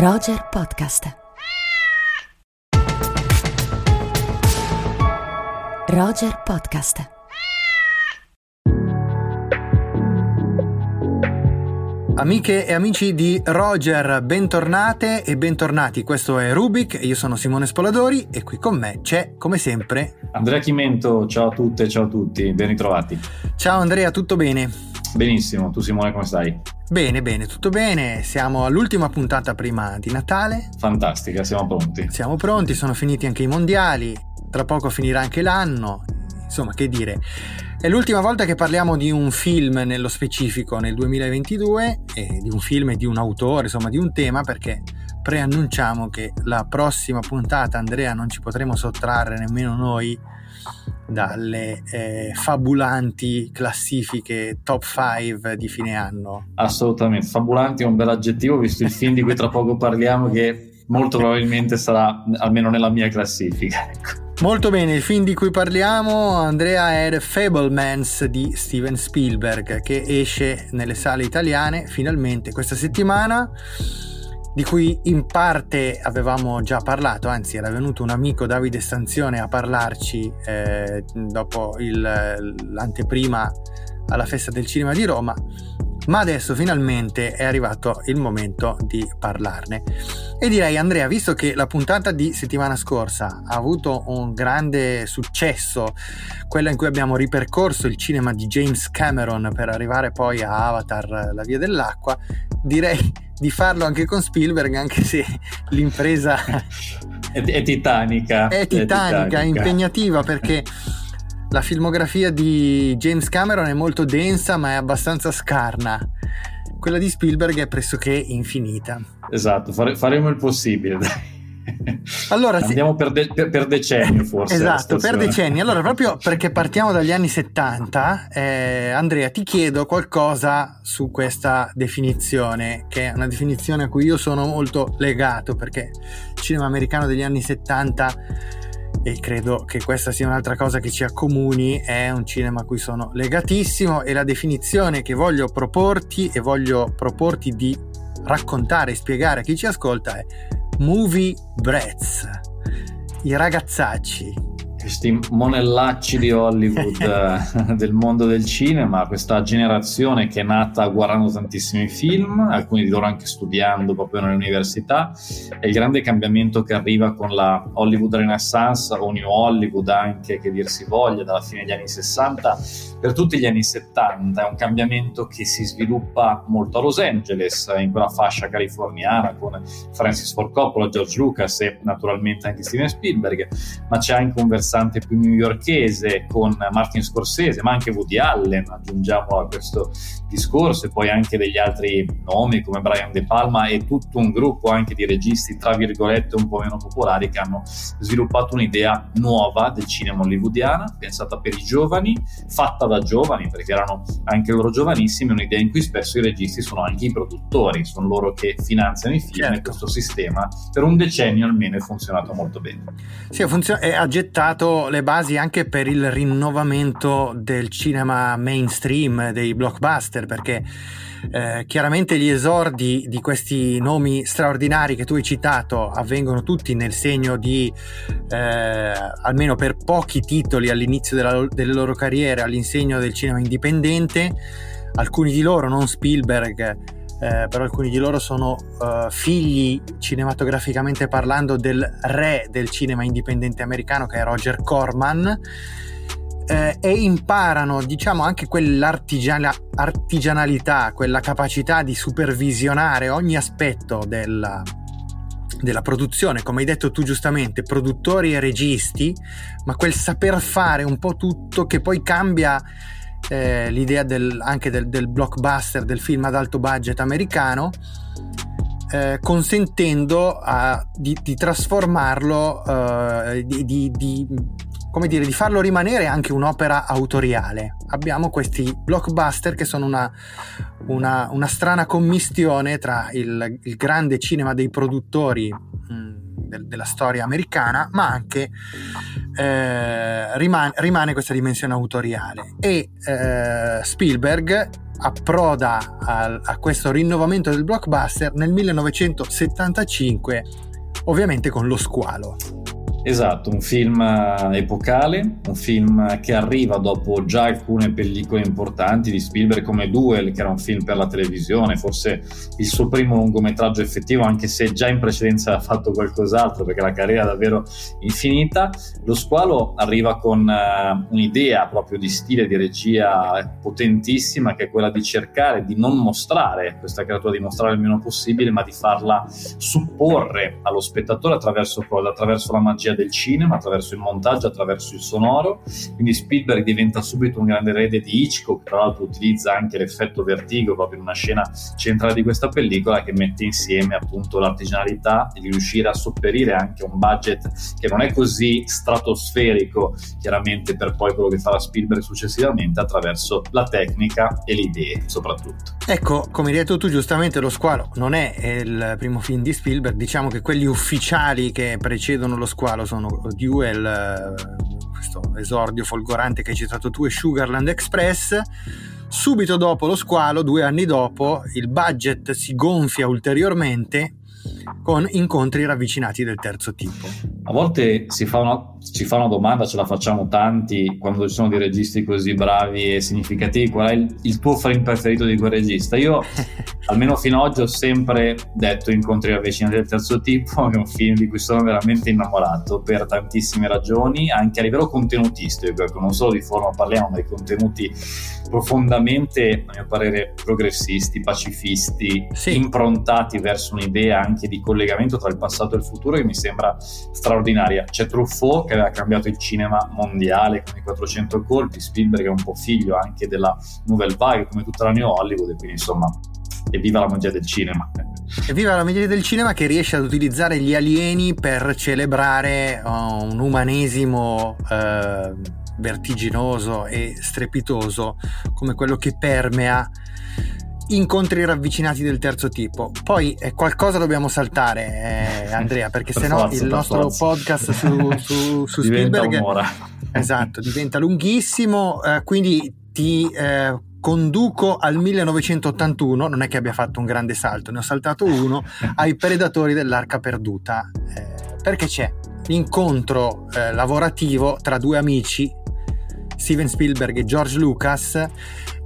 Roger Podcast. Roger Podcast. Amiche e amici di Roger, bentornate e bentornati. Questo è Rubik, io sono Simone Spoladori e qui con me c'è, come sempre, Andrea Chimento. Ciao a tutte, ciao a tutti, ben ritrovati. Ciao Andrea, tutto bene? Benissimo, tu Simone come stai? Bene, bene, tutto bene. Siamo all'ultima puntata prima di Natale. Fantastica, siamo pronti. Siamo pronti, sono finiti anche i mondiali, tra poco finirà anche l'anno. Insomma, che dire. È l'ultima volta che parliamo di un film nello specifico nel 2022 e di un film e di un autore, insomma, di un tema perché preannunciamo che la prossima puntata, Andrea, non ci potremo sottrarre nemmeno noi dalle eh, fabulanti classifiche top 5 di fine anno. Assolutamente, fabulanti è un bel aggettivo visto il film di cui tra poco parliamo che molto probabilmente sarà almeno nella mia classifica. Ecco. Molto bene, il film di cui parliamo, Andrea, è The Fablemans di Steven Spielberg che esce nelle sale italiane finalmente questa settimana di cui in parte avevamo già parlato, anzi era venuto un amico Davide Stanzione a parlarci eh, dopo il, l'anteprima alla festa del cinema di Roma, ma adesso finalmente è arrivato il momento di parlarne. E direi Andrea, visto che la puntata di settimana scorsa ha avuto un grande successo, quella in cui abbiamo ripercorso il cinema di James Cameron per arrivare poi a Avatar, la via dell'acqua, direi di farlo anche con Spielberg, anche se l'impresa è, è, titanica. È titanica, è titanica. impegnativa perché la filmografia di James Cameron è molto densa ma è abbastanza scarna. Quella di Spielberg è pressoché infinita. Esatto, fare, faremo il possibile. Allora, Andiamo per, de- per, per, decennio forse. Esatto, per decenni. Allora, proprio perché partiamo dagli anni 70, eh, Andrea, ti chiedo qualcosa su questa definizione, che è una definizione a cui io sono molto legato, perché il cinema americano degli anni 70 e credo che questa sia un'altra cosa che ci accomuni, è un cinema a cui sono legatissimo e la definizione che voglio proporti e voglio proporti di raccontare e spiegare a chi ci ascolta è Movie Brats, i ragazzacci questi monellacci di Hollywood eh, del mondo del cinema, questa generazione che è nata guardando tantissimi film, alcuni di loro anche studiando proprio nelle università, e il grande cambiamento che arriva con la Hollywood Renaissance o New Hollywood anche, che dir si voglia, dalla fine degli anni 60 per tutti gli anni 70, è un cambiamento che si sviluppa molto a Los Angeles, in quella fascia californiana con Francis Ford Coppola, George Lucas e naturalmente anche Steven Spielberg, ma c'è anche un versante versante più newyorchese con Martin Scorsese, ma anche Woody Allen, aggiungiamo a questo discorso, e poi anche degli altri nomi come Brian De Palma e tutto un gruppo anche di registi, tra virgolette, un po' meno popolari che hanno sviluppato un'idea nuova del cinema hollywoodiana, pensata per i giovani, fatta da giovani, perché erano anche loro giovanissimi, un'idea in cui spesso i registi sono anche i produttori, sono loro che finanziano i film certo. e questo sistema per un decennio almeno è funzionato molto bene. Sì, funzion- ha gettato le basi anche per il rinnovamento del cinema mainstream, dei blockbuster, perché eh, chiaramente gli esordi di questi nomi straordinari che tu hai citato avvengono tutti nel segno di, eh, almeno per pochi titoli all'inizio della, delle loro carriere, all'insegno del cinema indipendente. Alcuni di loro, non Spielberg, eh, però alcuni di loro sono uh, figli cinematograficamente parlando del re del cinema indipendente americano che è Roger Corman eh, e imparano diciamo anche quell'artigianalità, quella capacità di supervisionare ogni aspetto della, della produzione, come hai detto tu giustamente, produttori e registi, ma quel saper fare un po' tutto che poi cambia eh, l'idea del, anche del, del, blockbuster, del film ad alto budget americano, eh, consentendo a, di, di, trasformarlo, eh, di, di, di, come dire, di farlo rimanere anche un'opera autoriale. Abbiamo questi blockbuster che sono una, una, una strana commistione tra il, il, grande cinema dei produttori mh, mm, del, della storia americana, ma anche eh, rimane, rimane, questa dimensione autoriale. E eh, Spielberg approda a, a questo rinnovamento del blockbuster nel 1975, ovviamente con Lo Squalo. Esatto, un film eh, epocale, un film che arriva dopo già alcune pellicole importanti di Spielberg come Duel, che era un film per la televisione, forse il suo primo lungometraggio effettivo, anche se già in precedenza ha fatto qualcos'altro, perché la carriera è davvero infinita. Lo Squalo arriva con uh, un'idea proprio di stile di regia potentissima, che è quella di cercare di non mostrare questa creatura, di mostrare il meno possibile, ma di farla supporre allo spettatore attraverso? Attraverso la magia del cinema, attraverso il montaggio, attraverso il sonoro. Quindi Spielberg diventa subito un grande erede di Hitchcock, tra l'altro utilizza anche l'effetto vertigo proprio in una scena centrale di questa pellicola che mette insieme appunto l'artigianalità di riuscire a sopperire anche un budget che non è così stratosferico chiaramente per poi quello che farà Spielberg successivamente attraverso la tecnica e le idee soprattutto. Ecco, come hai detto tu giustamente, Lo Squalo non è il primo film di Spielberg, diciamo che quelli ufficiali che precedono Lo Squalo sono Duel, eh, questo esordio folgorante che hai citato tu, e Sugarland Express. Subito dopo lo squalo, due anni dopo, il budget si gonfia ulteriormente con incontri ravvicinati del terzo tipo. A volte si fa, una, si fa una domanda, ce la facciamo tanti quando ci sono dei registi così bravi e significativi, qual è il, il tuo frame preferito di quel regista? Io, almeno fino ad oggi, ho sempre detto Incontri ravvicinati del terzo tipo, che è un film di cui sono veramente innamorato per tantissime ragioni, anche a livello contenutistico, ecco, non solo di forma parliamo, ma di contenuti profondamente, a mio parere, progressisti, pacifisti, sì. improntati verso un'idea anche di collegamento tra il passato e il futuro che mi sembra straordinaria. C'è Truffaut che aveva cambiato il cinema mondiale con i 400 colpi, Spielberg è un po' figlio anche della Nouvelle Vague come tutta la New Hollywood e quindi insomma evviva la magia del cinema. Evviva la magia del cinema che riesce ad utilizzare gli alieni per celebrare uh, un umanesimo uh, vertiginoso e strepitoso come quello che permea incontri ravvicinati del terzo tipo. Poi eh, qualcosa dobbiamo saltare, eh, Andrea, perché per sennò forza, il nostro forza. podcast su, su, su Spielberg esatto, diventa lunghissimo. Eh, quindi ti eh, conduco al 1981, non è che abbia fatto un grande salto, ne ho saltato uno, ai Predatori dell'Arca Perduta. Eh, perché c'è l'incontro eh, lavorativo tra due amici Steven Spielberg e George Lucas.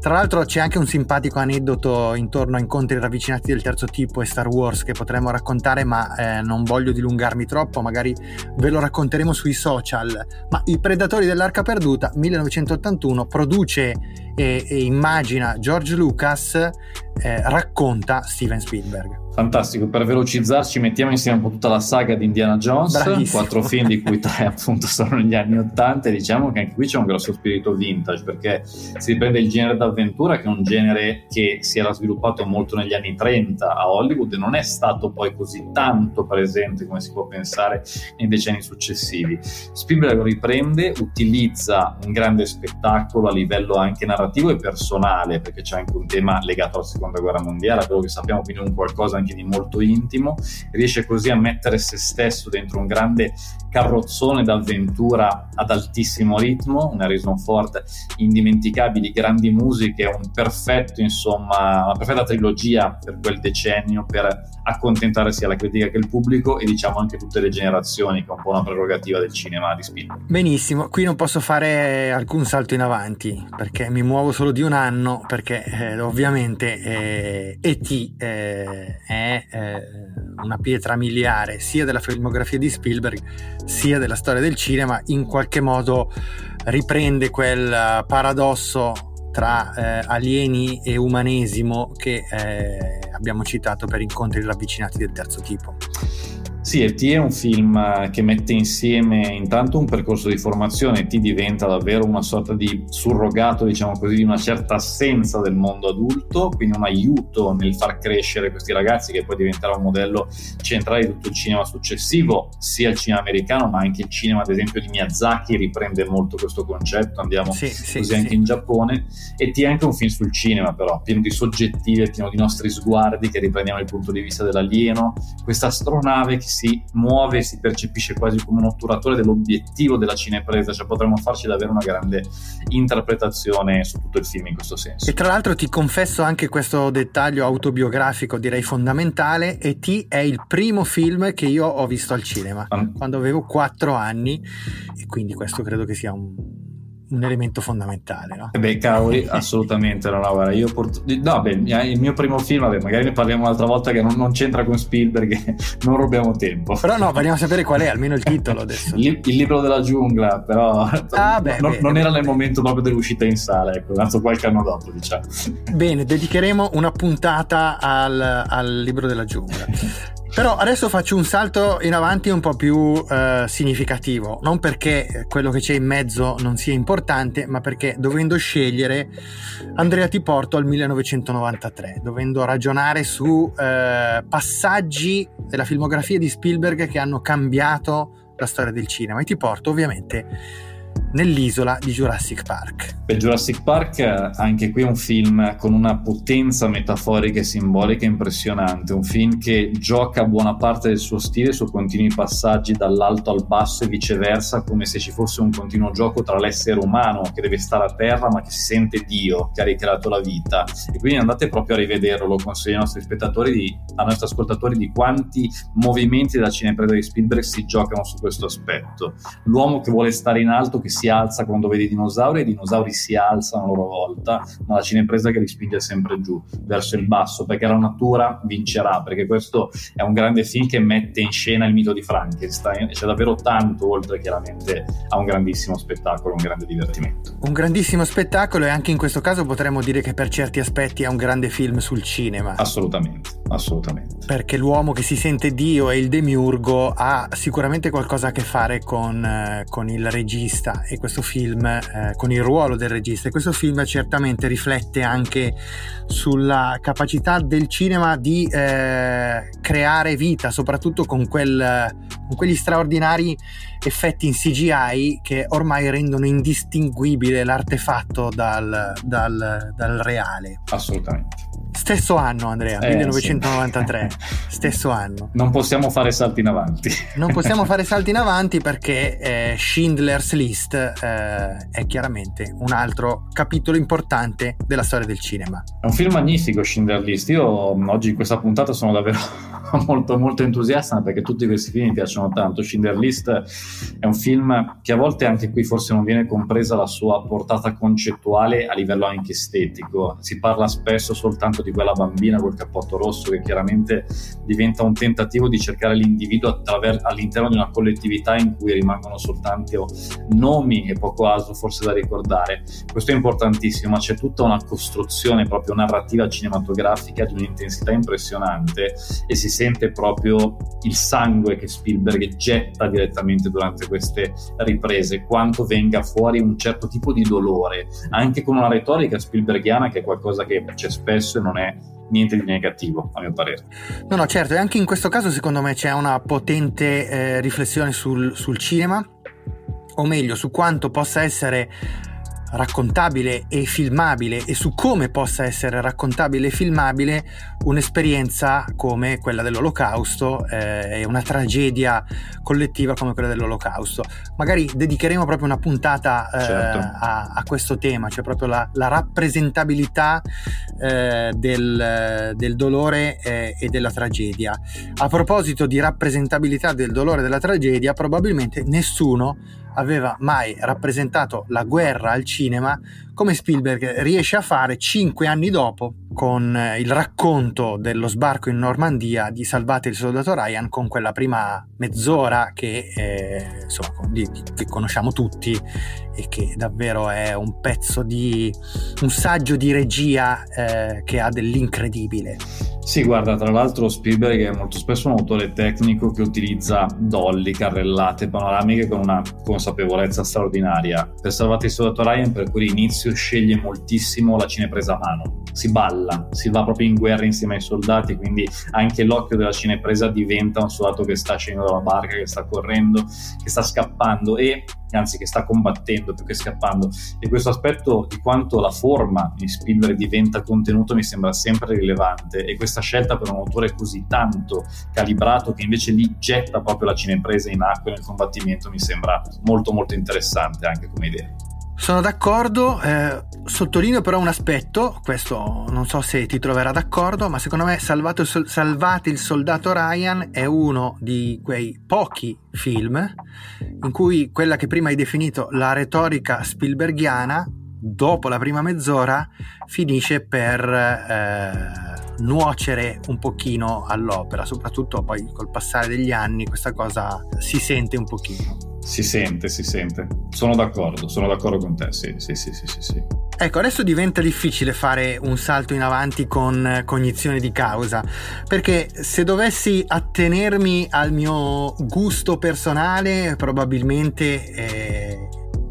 Tra l'altro c'è anche un simpatico aneddoto intorno a incontri ravvicinati del terzo tipo e Star Wars che potremmo raccontare, ma eh, non voglio dilungarmi troppo, magari ve lo racconteremo sui social. Ma I Predatori dell'Arca Perduta 1981 produce e, e immagina George Lucas, eh, racconta Steven Spielberg. Fantastico, per velocizzarci mettiamo insieme un po' tutta la saga di Indiana Jones, Bravissimo. quattro film di cui tre appunto sono negli anni Ottanta e diciamo che anche qui c'è un grosso spirito vintage perché si riprende il genere d'avventura che è un genere che si era sviluppato molto negli anni 30 a Hollywood e non è stato poi così tanto presente come si può pensare nei decenni successivi. Spielberg lo riprende, utilizza un grande spettacolo a livello anche narrativo e personale perché c'è anche un tema legato alla seconda guerra mondiale, a quello che sappiamo quindi un qualcosa anche di molto intimo, riesce così a mettere se stesso dentro un grande carrozzone d'avventura ad altissimo ritmo, una Harrison Ford indimenticabili, grandi musiche, un perfetto, insomma, una perfetta trilogia per quel decennio per accontentare sia la critica che il pubblico e diciamo anche tutte le generazioni, che è un po' una prerogativa del cinema di Spielberg. Benissimo, qui non posso fare alcun salto in avanti perché mi muovo solo di un anno perché eh, ovviamente eh, E.T. Eh, è eh, una pietra miliare sia della filmografia di Spielberg sia della storia del cinema, in qualche modo riprende quel paradosso tra eh, alieni e umanesimo che eh, abbiamo citato per incontri ravvicinati del terzo tipo. Sì, E.T. è un film che mette insieme intanto un percorso di formazione, E.T. diventa davvero una sorta di surrogato, diciamo così, di una certa assenza del mondo adulto, quindi un aiuto nel far crescere questi ragazzi che poi diventerà un modello centrale di tutto il cinema successivo, sia il cinema americano ma anche il cinema ad esempio di Miyazaki riprende molto questo concetto, andiamo sì, così sì, anche sì. in Giappone. E.T. è anche un film sul cinema però, pieno di soggettive, pieno di nostri sguardi che riprendiamo il punto di vista dell'alieno, questa astronave che si muove e si percepisce quasi come un otturatore dell'obiettivo della cinepresa, cioè potremmo farci davvero una grande interpretazione su tutto il film in questo senso. E tra l'altro ti confesso anche questo dettaglio autobiografico, direi fondamentale, e T è il primo film che io ho visto al cinema, ah. quando avevo 4 anni, e quindi questo credo che sia un un elemento fondamentale. No? Eh beh, cavoli, assolutamente. No, no, guarda, io port- no, beh, il mio primo film, vabbè, magari ne parliamo un'altra volta che non, non c'entra con Spielberg, non rubiamo tempo. Però no, vogliamo sapere qual è, almeno il titolo adesso. il, il libro della giungla, però ah, beh, non, beh, non era nel momento proprio dell'uscita in sala, ecco, nato qualche anno dopo, diciamo. Bene, dedicheremo una puntata al, al libro della giungla. Però adesso faccio un salto in avanti un po' più eh, significativo, non perché quello che c'è in mezzo non sia importante, ma perché dovendo scegliere Andrea ti porto al 1993, dovendo ragionare su eh, passaggi della filmografia di Spielberg che hanno cambiato la storia del cinema. E ti porto ovviamente nell'isola di Jurassic Park. Per Jurassic Park anche qui è un film con una potenza metaforica e simbolica impressionante, un film che gioca buona parte del suo stile su continui passaggi dall'alto al basso e viceversa, come se ci fosse un continuo gioco tra l'essere umano che deve stare a terra ma che si sente Dio che ha ricreato la vita. E quindi andate proprio a rivederlo, lo consiglio ai nostri spettatori, di, ai nostri ascoltatori di quanti movimenti della cinepresa di Spielberg si giocano su questo aspetto. L'uomo che vuole stare in alto, che si alza quando vede i dinosauri e i dinosauri si alzano a loro volta, ma la cinepresa che li spinge sempre giù, verso il basso, perché la natura vincerà, perché questo è un grande film che mette in scena il mito di Frankenstein, c'è davvero tanto, oltre chiaramente a un grandissimo spettacolo, un grande divertimento. Un grandissimo spettacolo e anche in questo caso potremmo dire che per certi aspetti è un grande film sul cinema. Assolutamente, assolutamente. Perché l'uomo che si sente Dio e il demiurgo ha sicuramente qualcosa a che fare con, eh, con il regista e questo film, eh, con il ruolo del regista, e questo film certamente riflette anche sulla capacità del cinema di eh, creare vita, soprattutto con, quel, con quegli straordinari effetti in CGI che ormai rendono indistinguibile l'artefatto dal, dal, dal reale. Assolutamente. Stesso anno, Andrea, eh, 1993. Sì. Stesso anno. Non possiamo fare salti in avanti. non possiamo fare salti in avanti perché eh, Schindler's List eh, è chiaramente un altro capitolo importante della storia del cinema. È un film magnifico, Schindler's List. Io oggi in questa puntata sono davvero molto, molto entusiasta perché tutti questi film mi piacciono tanto. Schindler's List è un film che a volte anche qui forse non viene compresa la sua portata concettuale a livello anche estetico. Si parla spesso soltanto di quella bambina col cappotto rosso che chiaramente diventa un tentativo di cercare l'individuo attraver- all'interno di una collettività in cui rimangono soltanto nomi e poco altro forse da ricordare. Questo è importantissimo, ma c'è tutta una costruzione proprio narrativa cinematografica di un'intensità impressionante e si sente proprio il sangue che Spielberg getta direttamente durante queste riprese, quanto venga fuori un certo tipo di dolore, anche con una retorica spielbergiana che è qualcosa che c'è spesso e non è niente di negativo, a mio parere. No, no, certo, e anche in questo caso secondo me c'è una potente eh, riflessione sul, sul cinema, o meglio, su quanto possa essere raccontabile e filmabile e su come possa essere raccontabile e filmabile un'esperienza come quella dell'olocausto eh, e una tragedia collettiva come quella dell'olocausto. Magari dedicheremo proprio una puntata eh, certo. a, a, questo tema, cioè proprio la, la rappresentabilità eh, del, del, dolore eh, e della tragedia. A proposito di rappresentabilità del dolore e della tragedia, probabilmente nessuno aveva mai rappresentato la guerra al cinema come Spielberg riesce a fare cinque anni dopo con eh, il racconto dello sbarco in Normandia di Salvate il soldato Ryan con quella prima mezz'ora che, eh, insomma, di, che conosciamo tutti e che davvero è un pezzo di un saggio di regia eh, che ha dell'incredibile. Sì, guarda, tra l'altro Spielberg è molto spesso un autore tecnico che utilizza dolly, carrellate, panoramiche con una consapevolezza straordinaria. Per Salvate il soldato Ryan, per cui l'inizio sceglie moltissimo la cinepresa a mano. Si balla, si va proprio in guerra insieme ai soldati, quindi anche l'occhio della cinepresa diventa un soldato che sta scendendo dalla barca, che sta correndo, che sta scappando e anzi che sta combattendo più che scappando. E questo aspetto di quanto la forma in Spielberg diventa contenuto mi sembra sempre rilevante e questa scelta per un autore così tanto calibrato che invece lì getta proprio la cinepresa in acqua nel combattimento mi sembra molto molto interessante anche come idea. Sono d'accordo, eh, sottolineo però un aspetto, questo non so se ti troverà d'accordo, ma secondo me Salvate, Salvate il soldato Ryan è uno di quei pochi film in cui quella che prima hai definito la retorica Spielbergiana, dopo la prima mezz'ora, finisce per eh, nuocere un pochino all'opera, soprattutto poi col passare degli anni questa cosa si sente un pochino. Si sente, si sente. Sono d'accordo, sono d'accordo con te, sì, sì, sì, sì, sì. Ecco, adesso diventa difficile fare un salto in avanti con cognizione di causa, perché se dovessi attenermi al mio gusto personale, probabilmente eh,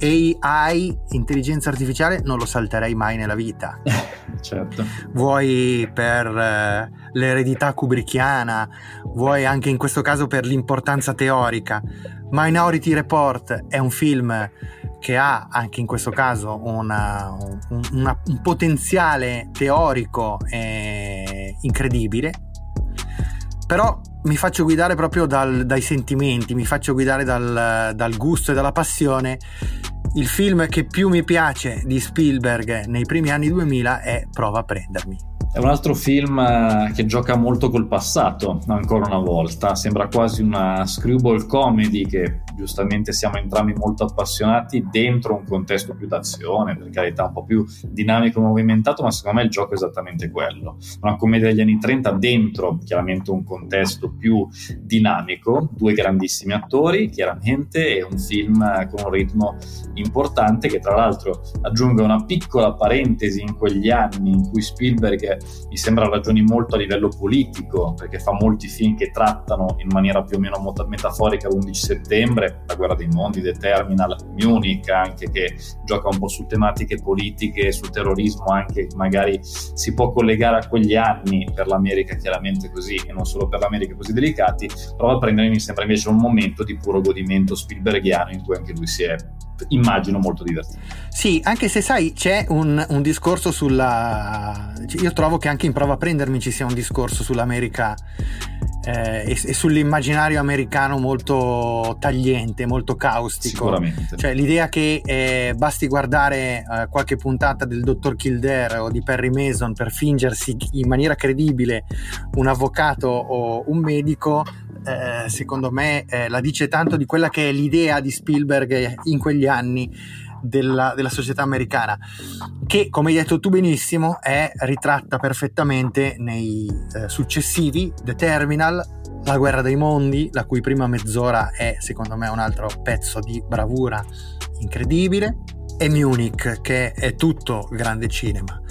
AI, intelligenza artificiale, non lo salterei mai nella vita. certo. Vuoi per eh, l'eredità kubrickiana, vuoi anche in questo caso per l'importanza teorica Minority Report è un film che ha anche in questo caso una, un, una, un, potenziale teorico incredibile, però mi faccio guidare proprio dal, dai sentimenti, mi faccio guidare dal, dal gusto e dalla passione. Il film che più mi piace di Spielberg nei primi anni 2000 è Prova a prendermi. È un altro film eh, che gioca molto col passato, ancora una volta. Sembra quasi una screwball comedy che giustamente siamo entrambi molto appassionati dentro un contesto più d'azione, per carità un po' più dinamico e movimentato, ma secondo me il gioco è esattamente quello. Una commedia degli anni 30 dentro chiaramente un contesto più dinamico, due grandissimi attori chiaramente e un film con un ritmo importante che tra l'altro aggiunge una piccola parentesi in quegli anni in cui Spielberg mi sembra ragioni molto a livello politico, perché fa molti film che trattano in maniera più o meno metaforica l'11 settembre, la guerra dei mondi, The Terminal, Munich anche che gioca un po' su tematiche politiche, sul terrorismo anche magari si può collegare a quegli anni per l'America chiaramente così e non solo per l'America così delicati, prova a prendere mi sembra invece un momento di puro godimento spielbergiano in cui anche lui si è immagino molto divertente. Sì, anche se sai, c'è un, un, discorso sulla. Io trovo che anche in prova a prendermi ci sia un discorso sull'America eh, e, e, sull'immaginario americano molto tagliente, molto caustico. Sicuramente. Cioè l'idea che eh, basti guardare eh, qualche puntata del dottor Kildare o di Perry Mason per fingersi in maniera credibile un avvocato o un medico eh, secondo me eh, la dice tanto di quella che è l'idea di Spielberg in quegli anni della, della, società americana, che come hai detto tu benissimo è ritratta perfettamente nei eh, successivi The Terminal, La guerra dei mondi, la cui prima mezz'ora è secondo me un altro pezzo di bravura incredibile, e Munich, che è tutto grande cinema.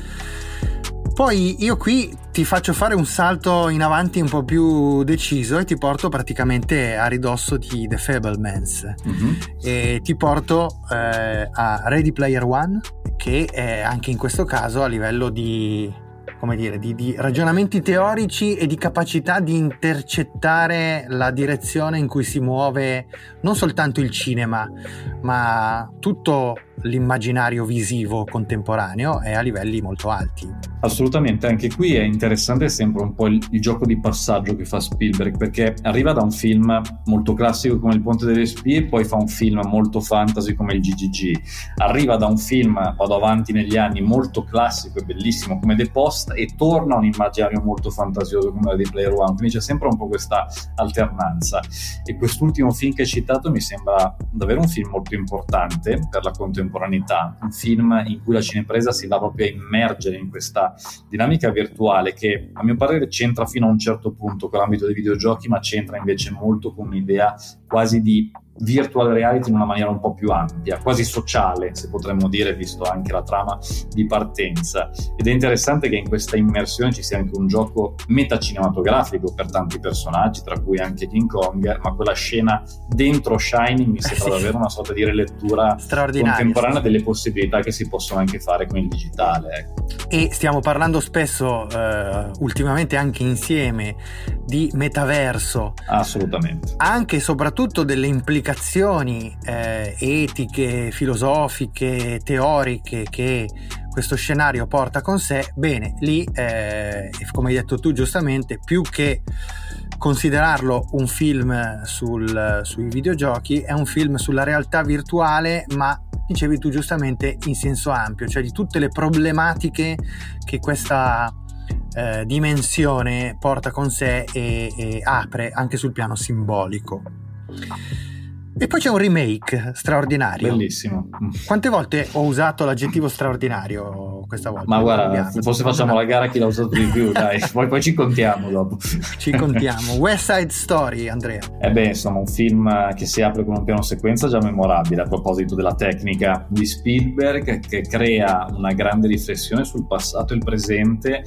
Poi io qui ti faccio fare un salto in avanti un po' più deciso e ti porto praticamente a ridosso di The Fablemans mm-hmm. e ti porto eh, a Ready Player One che è anche in questo caso a livello di come dire, di, di, ragionamenti teorici e di capacità di intercettare la direzione in cui si muove non soltanto il cinema, ma tutto l'immaginario visivo contemporaneo è a livelli molto alti. Assolutamente, anche qui è interessante sempre un po' il, il, gioco di passaggio che fa Spielberg, perché arriva da un film molto classico come Il Ponte delle Spie poi fa un film molto fantasy come il GGG. Arriva da un film, vado avanti negli anni, molto classico e bellissimo come The Post e torna a un immaginario molto fantasioso come di Player One, quindi c'è sempre un po' questa alternanza. E quest'ultimo film che hai citato mi sembra davvero un film molto importante per la contemporaneità contemporaneità, un film in cui la cinepresa si va proprio a immergere in questa dinamica virtuale che a mio parere c'entra fino a un certo punto con l'ambito dei videogiochi, ma c'entra invece molto con un'idea quasi di virtual reality in una maniera un po' più ampia, quasi sociale, se potremmo dire, visto anche la trama di partenza. Ed è interessante che in questa immersione ci sia anche un gioco metacinematografico per tanti personaggi, tra cui anche King Kong, ma quella scena dentro Shining mi sembra davvero una sorta di rilettura contemporanea delle possibilità che si possono anche fare con il digitale. Ecco. E stiamo parlando spesso, eh, ultimamente anche insieme, di metaverso. Assolutamente. Anche e soprattutto delle implicazioni implicazioni eh, etiche, filosofiche, teoriche che questo scenario porta con sé, bene, lì, eh, come hai detto tu giustamente, più che considerarlo un film sul, sui videogiochi, è un film sulla realtà virtuale, ma dicevi tu giustamente in senso ampio, cioè di tutte le problematiche che questa eh, dimensione porta con sé e, e apre anche sul piano simbolico. E poi c'è un remake straordinario. Bellissimo. Quante volte ho usato l'aggettivo straordinario questa volta? Ma guarda, forse facciamo la gara a chi l'ha usato di più, dai, poi, poi, ci contiamo dopo. Ci contiamo. West Side Story, Andrea. Eh beh, insomma, un film che si apre con un piano sequenza già memorabile a proposito della tecnica di Spielberg, che crea una grande riflessione sul passato e il presente,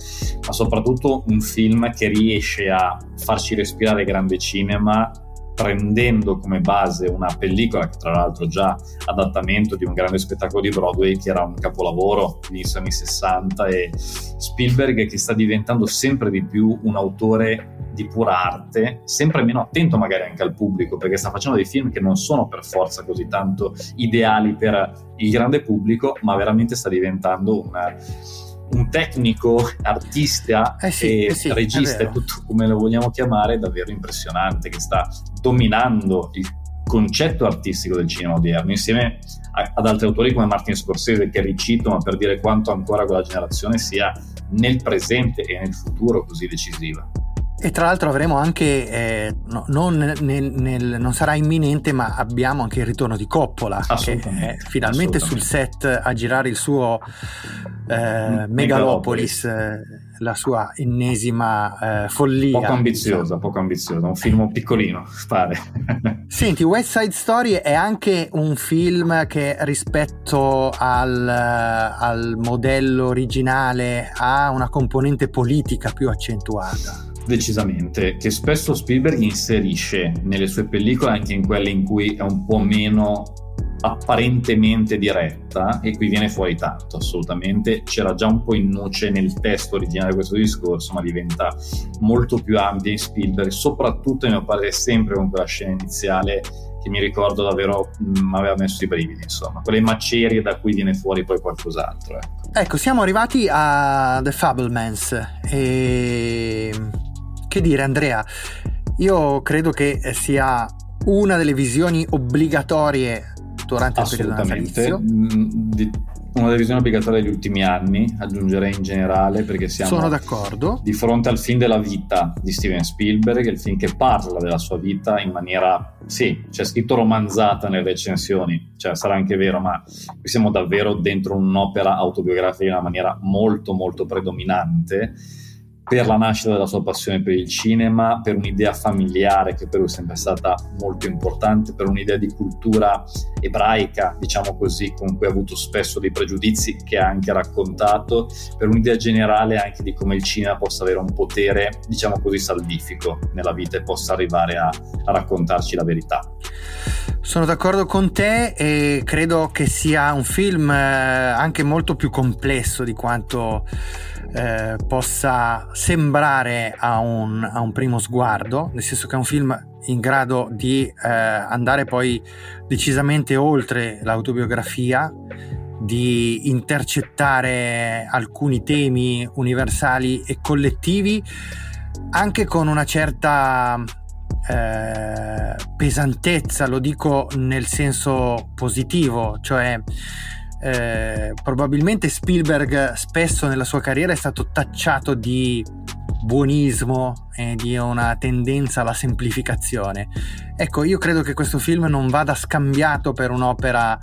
ma soprattutto un film che riesce a farci respirare grande cinema prendendo come base una pellicola che tra l'altro già adattamento di un grande spettacolo di Broadway che era un capolavoro inizio anni 60 e Spielberg che sta diventando sempre di più un autore di pura arte, sempre meno attento magari anche al pubblico perché sta facendo dei film che non sono per forza così tanto ideali per il grande pubblico ma veramente sta diventando una un tecnico, artista eh sì, e eh sì, regista, tutto come lo vogliamo chiamare, davvero impressionante, che sta dominando il concetto artistico del cinema odierno, insieme a, ad altri autori come Martin Scorsese, che ricito, ma per dire quanto ancora quella generazione sia nel presente e nel futuro così decisiva. E tra l'altro avremo anche, eh, no, non, nel, nel, non, sarà imminente, ma abbiamo anche il ritorno di Coppola, che è finalmente sul set a girare il suo eh, Megalopolis, eh, la sua ennesima eh, follia. Poco ambiziosa, poco ambiziosa, un film piccolino, pare. Senti, West Side Story è anche un film che rispetto al, al modello originale ha una componente politica più accentuata. Decisamente, che spesso Spielberg inserisce nelle sue pellicole, anche in quelle in cui è un po' meno apparentemente diretta e qui viene fuori tanto, assolutamente. C'era già un po' in nuce nel testo originale questo discorso, ma diventa molto più ampia in Spielberg, soprattutto, a mio parere, sempre con quella scena iniziale che mi ricordo davvero mi mm, aveva messo i brividi, insomma, quelle macerie da cui viene fuori poi qualcos'altro. Ecco, ecco siamo arrivati a The Fablemans e che dire Andrea, io credo che sia una delle visioni obbligatorie durante il periodo natalizio. Mm, una delle visioni obbligatorie degli ultimi anni, aggiungerei in generale, perché siamo di fronte al film della vita di Steven Spielberg, il film che parla della sua vita in maniera, sì, c'è scritto romanzata nelle recensioni, cioè sarà anche vero, ma qui siamo davvero dentro un'opera autobiografica in una maniera molto molto predominante per la nascita della sua passione per il cinema, per un'idea familiare che per lui è sempre stata molto importante, per un'idea di cultura ebraica, diciamo così, con cui ha avuto spesso dei pregiudizi che ha anche raccontato, per un'idea generale anche di come il cinema possa avere un potere, diciamo così, salvifico nella vita e possa arrivare a, a raccontarci la verità. Sono d'accordo con te e credo che sia un film eh, anche molto più complesso di quanto eh, possa sembrare a un, a un, primo sguardo, nel senso che è un film in grado di eh, andare poi decisamente oltre l'autobiografia, di intercettare alcuni temi universali e collettivi, anche con una certa eh, pesantezza, lo dico nel senso positivo, cioè eh, probabilmente Spielberg spesso nella sua carriera è stato tacciato di buonismo e di una tendenza alla semplificazione. Ecco, io credo che questo film non vada scambiato per un'opera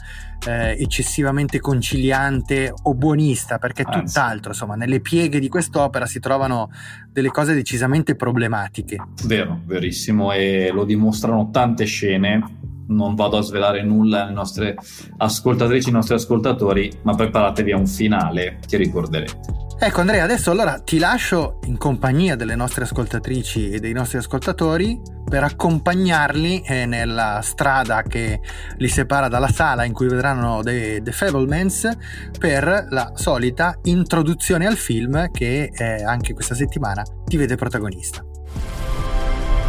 eh, eccessivamente conciliante o buonista, perché è tutt'altro, insomma, nelle pieghe di quest'opera si trovano delle cose decisamente problematiche. Vero, verissimo, e lo dimostrano tante scene. Non vado a svelare nulla alle nostre ascoltatrici, ai nostri ascoltatori, ma preparatevi a un finale che ricorderete. Ecco Andrea, adesso allora ti lascio in compagnia delle nostre ascoltatrici e dei nostri ascoltatori per accompagnarli eh, nella strada che li separa dalla sala in cui vedranno The, The Fablemans per la solita introduzione al film che eh, anche questa settimana ti vede protagonista.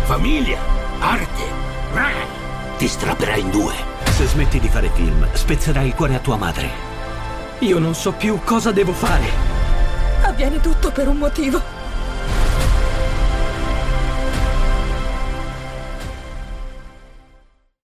Famiglia, arte, ti strapperai in due. Se smetti di fare film, spezzerai il cuore a tua madre. Io non so più cosa devo fare. Avviene tutto per un motivo.